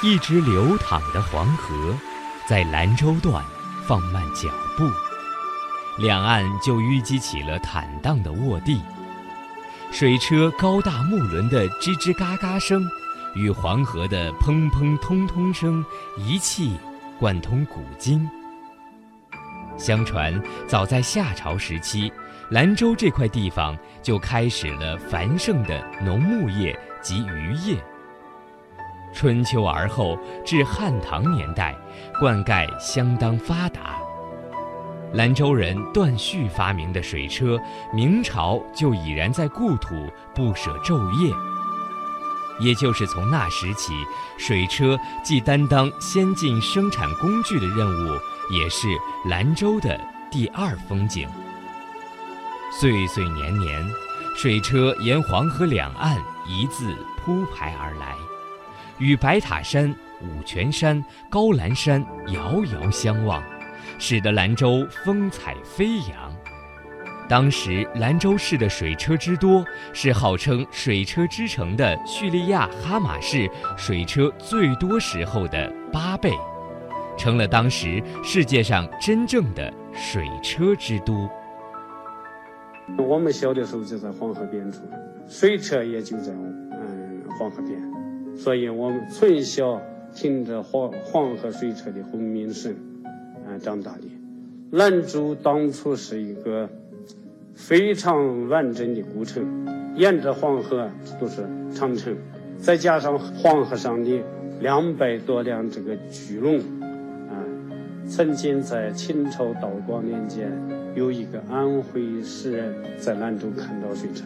一直流淌的黄河，在兰州段放慢脚步，两岸就淤积起了坦荡的沃地。水车高大木轮的吱吱嘎嘎声，与黄河的砰砰通通声一气贯通古今。相传，早在夏朝时期，兰州这块地方就开始了繁盛的农牧业及渔业。春秋而后，至汉唐年代，灌溉相当发达。兰州人段旭发明的水车，明朝就已然在故土不舍昼夜。也就是从那时起，水车既担当先进生产工具的任务，也是兰州的第二风景。岁岁年年，水车沿黄河两岸一字铺排而来，与白塔山、五泉山、高兰山遥遥相望。使得兰州风采飞扬。当时兰州市的水车之多，是号称“水车之城”的叙利亚哈马市水车最多时候的八倍，成了当时世界上真正的水车之都。我们小的时候就在黄河边处，水车也就在嗯黄河边，所以我们从小听着黄黄河水车的轰鸣声。啊长大的兰州当初是一个非常完整的古城，沿着黄河都是长城，再加上黄河上的两百多辆这个巨龙，啊，曾经在秦朝道光年间，有一个安徽诗人在兰州看到水车，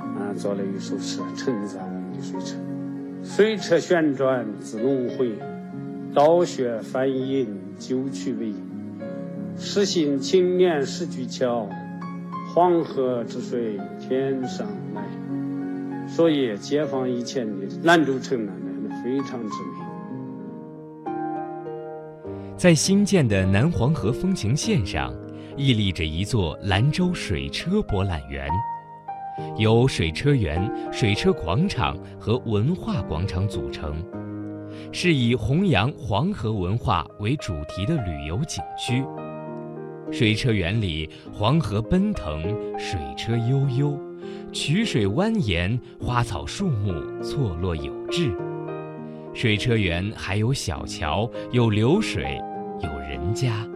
啊，做了一首诗称赞我们的水车：水车旋转自轮回，倒穴翻引九曲尾。诗兴青年识巨桥，黄河之水天上来。所以，解放以前的兰州城呢，那非常之美。在新建的南黄河风情线上，屹立着一座兰州水车博览园，由水车园、水车广场和文化广场组成，是以弘扬黄河文化为主题的旅游景区。水车园里，黄河奔腾，水车悠悠，曲水蜿蜒，花草树木错落有致。水车园还有小桥，有流水，有人家，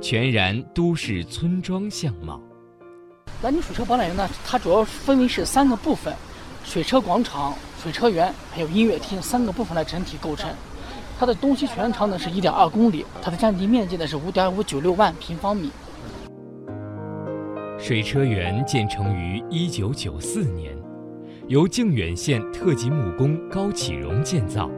全然都市村庄相貌。兰州水车博览园呢，它主要分为是三个部分：水车广场、水车园，还有音乐厅三个部分来整体构成。它的东西全长呢是一点二公里，它的占地面积呢是五点五九六万平方米。水车园建成于一九九四年，由靖远县特级木工高启荣建造。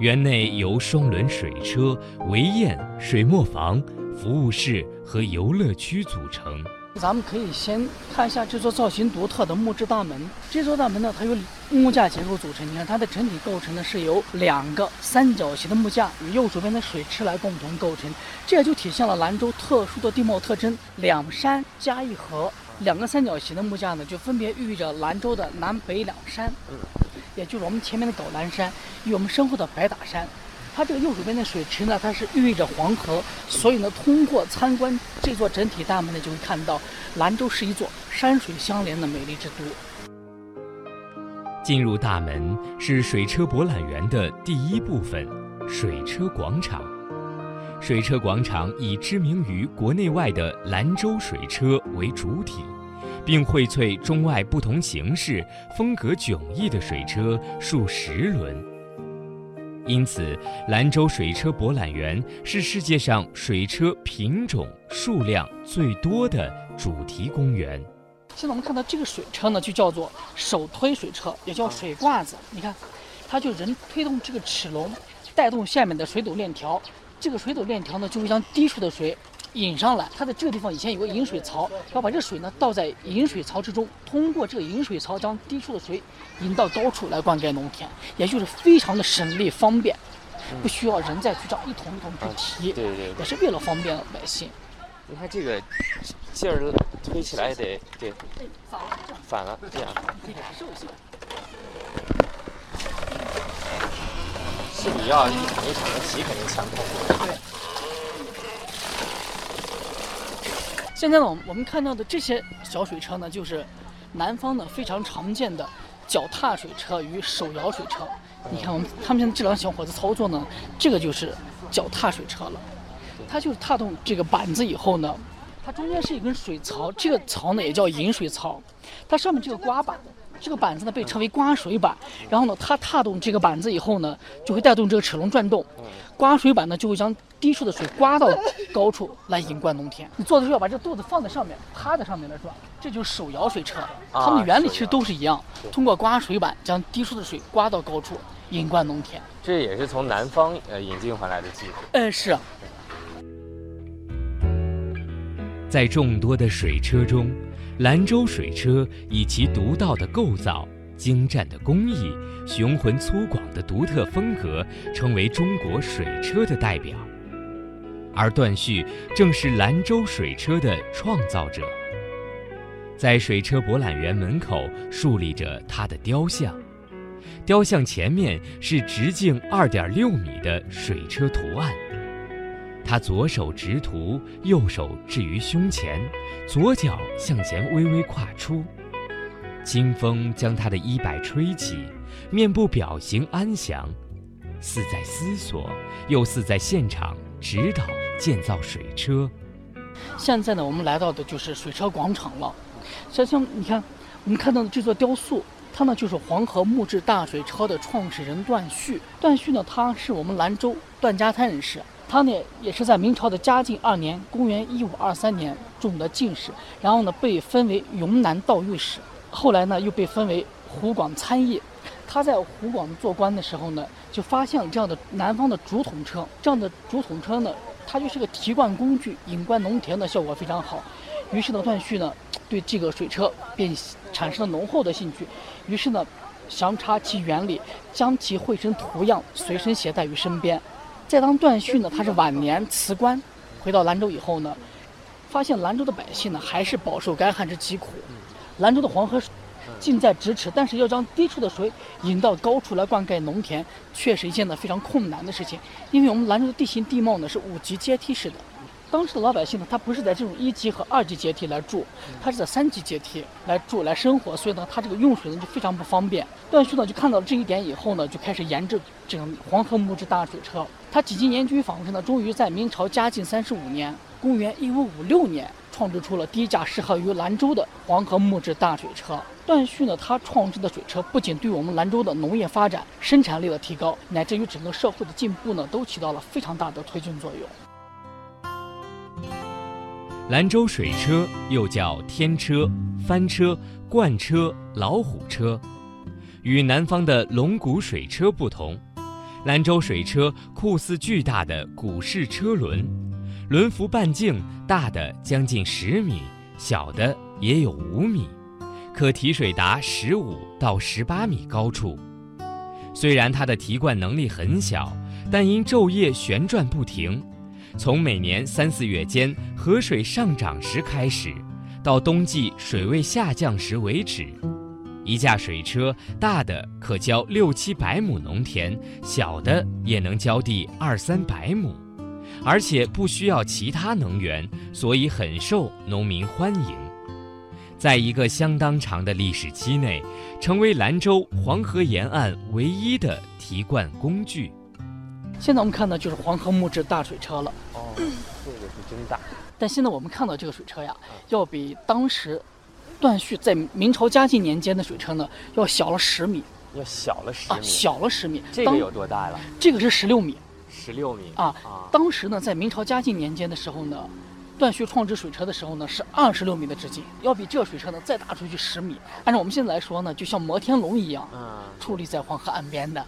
园内由双轮水车、围堰、水磨房、服务室和游乐区组成。咱们可以先看一下这座造型独特的木质大门。这座大门呢，它由木架结构组成。你看它的整体构成呢，是由两个三角形的木架与右手边的水池来共同构成。这也就体现了兰州特殊的地貌特征：两山加一河。两个三角形的木架呢，就分别寓意着兰州的南北两山，也就是我们前面的皋兰山与我们身后的白塔山。它这个右手边的水池呢，它是寓意着黄河，所以呢，通过参观这座整体大门呢，就会看到兰州是一座山水相连的美丽之都。进入大门是水车博览园的第一部分——水车广场。水车广场以知名于国内外的兰州水车为主体，并荟萃中外不同形式、风格迥异的水车数十轮。因此，兰州水车博览园是世界上水车品种数量最多的主题公园。现在我们看到这个水车呢，就叫做手推水车，也叫水罐子。你看，它就人推动这个齿轮，带动下面的水斗链条，这个水斗链条呢，就会将低处的水。引上来，它的这个地方以前有个引水槽，要把这水呢倒在引水槽之中，通过这个引水槽将低处的水引到高处来灌溉农田，也就是非常的省力方便，不需要人再去这样一桶一桶去提，对对，也是为了方便老百姓。你看这个劲儿推起来得得反了，反了这样。可以感受一下。是你要一场一场的提肯定强很多。对。现在呢，我们我们看到的这些小水车呢，就是南方呢非常常见的脚踏水车与手摇水车。你看，我们他们现在这两个小伙子操作呢，这个就是脚踏水车了。它就是踏动这个板子以后呢，它中间是一根水槽，这个槽呢也叫引水槽。它上面这个刮板，这个板子呢被称为刮水板。然后呢，它踏动这个板子以后呢，就会带动这个齿轮转动。刮水板呢就会将低处的水刮到高处来引灌农田。你做的时候要把这肚子放在上面，趴在上面来转，这就是手摇水车。它们的原理其实都是一样，通过刮水板将低处的水刮到高处引灌农田。这也是从南方呃引进回来的技术。呃，是。在众多的水车中，兰州水车以其独到的构造、精湛的工艺、雄浑粗犷的独特风格，成为中国水车的代表。而段旭正是兰州水车的创造者，在水车博览园门口竖立着他的雕像，雕像前面是直径二点六米的水车图案。他左手执图，右手置于胸前，左脚向前微微跨出，清风将他的衣摆吹起，面部表情安详，似在思索，又似在现场指导建造水车。现在呢，我们来到的就是水车广场了。像像你看，我们看到的这座雕塑，它呢就是黄河木质大水车的创始人段旭。段旭呢，他是我们兰州段家滩人士。他呢也是在明朝的嘉靖二年（公元一五二三年）中的进士，然后呢被分为云南道御史，后来呢又被分为湖广参议。他在湖广做官的时候呢，就发现了这样的南方的竹筒车，这样的竹筒车呢，它就是个提灌工具，引灌农田的效果非常好。于是呢，段旭呢对这个水车便产生了浓厚的兴趣，于是呢详查其原理，将其绘成图样，随身携带于身边。在当段旭呢，他是晚年辞官，回到兰州以后呢，发现兰州的百姓呢还是饱受干旱之疾苦。兰州的黄河近在咫尺，但是要将低处的水引到高处来灌溉农田，却是一件呢非常困难的事情。因为我们兰州的地形地貌呢是五级阶梯式的。当时的老百姓呢，他不是在这种一级和二级阶梯来住，他是在三级阶梯来住来生活，所以呢，他这个用水呢就非常不方便。段旭呢就看到了这一点以后呢，就开始研制这种黄河木质大水车。他几经研究仿制呢，终于在明朝嘉靖三十五年（公元一五五六年）创制出了第一架适合于兰州的黄河木质大水车。段旭呢，他创制的水车不仅对我们兰州的农业发展、生产力的提高，乃至于整个社会的进步呢，都起到了非常大的推进作用。兰州水车又叫天车、翻车、罐车、老虎车，与南方的龙骨水车不同。兰州水车酷似巨大的古式车轮，轮幅半径大的将近十米，小的也有五米，可提水达十五到十八米高处。虽然它的提灌能力很小，但因昼夜旋转不停。从每年三四月间河水上涨时开始，到冬季水位下降时为止，一架水车大的可浇六七百亩农田，小的也能浇地二三百亩，而且不需要其他能源，所以很受农民欢迎。在一个相当长的历史期内，成为兰州黄河沿岸唯一的提灌工具。现在我们看到就是黄河木质大水车了。哦，这个是真大。但现在我们看到这个水车呀，要比当时段旭在明朝嘉靖年间的水车呢，要小了十米。要小了十米。啊，小了十米。这个有多大了？这个是十六米。十六米。啊啊！当时呢，在明朝嘉靖年间的时候呢，段旭创制水车的时候呢，是二十六米的直径，要比这个水车呢再大出去十米。按照我们现在来说呢，就像摩天轮一样，嗯，矗立在黄河岸边的。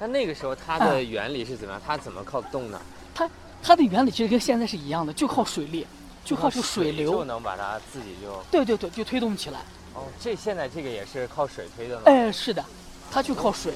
那那个时候它的原理是怎么样？它怎么靠动呢？它它的原理其实跟现在是一样的，就靠水力，就靠这水流，就能把它自己就对对对，就推动起来。哦，这现在这个也是靠水推的吗？哎，是的，它就靠水。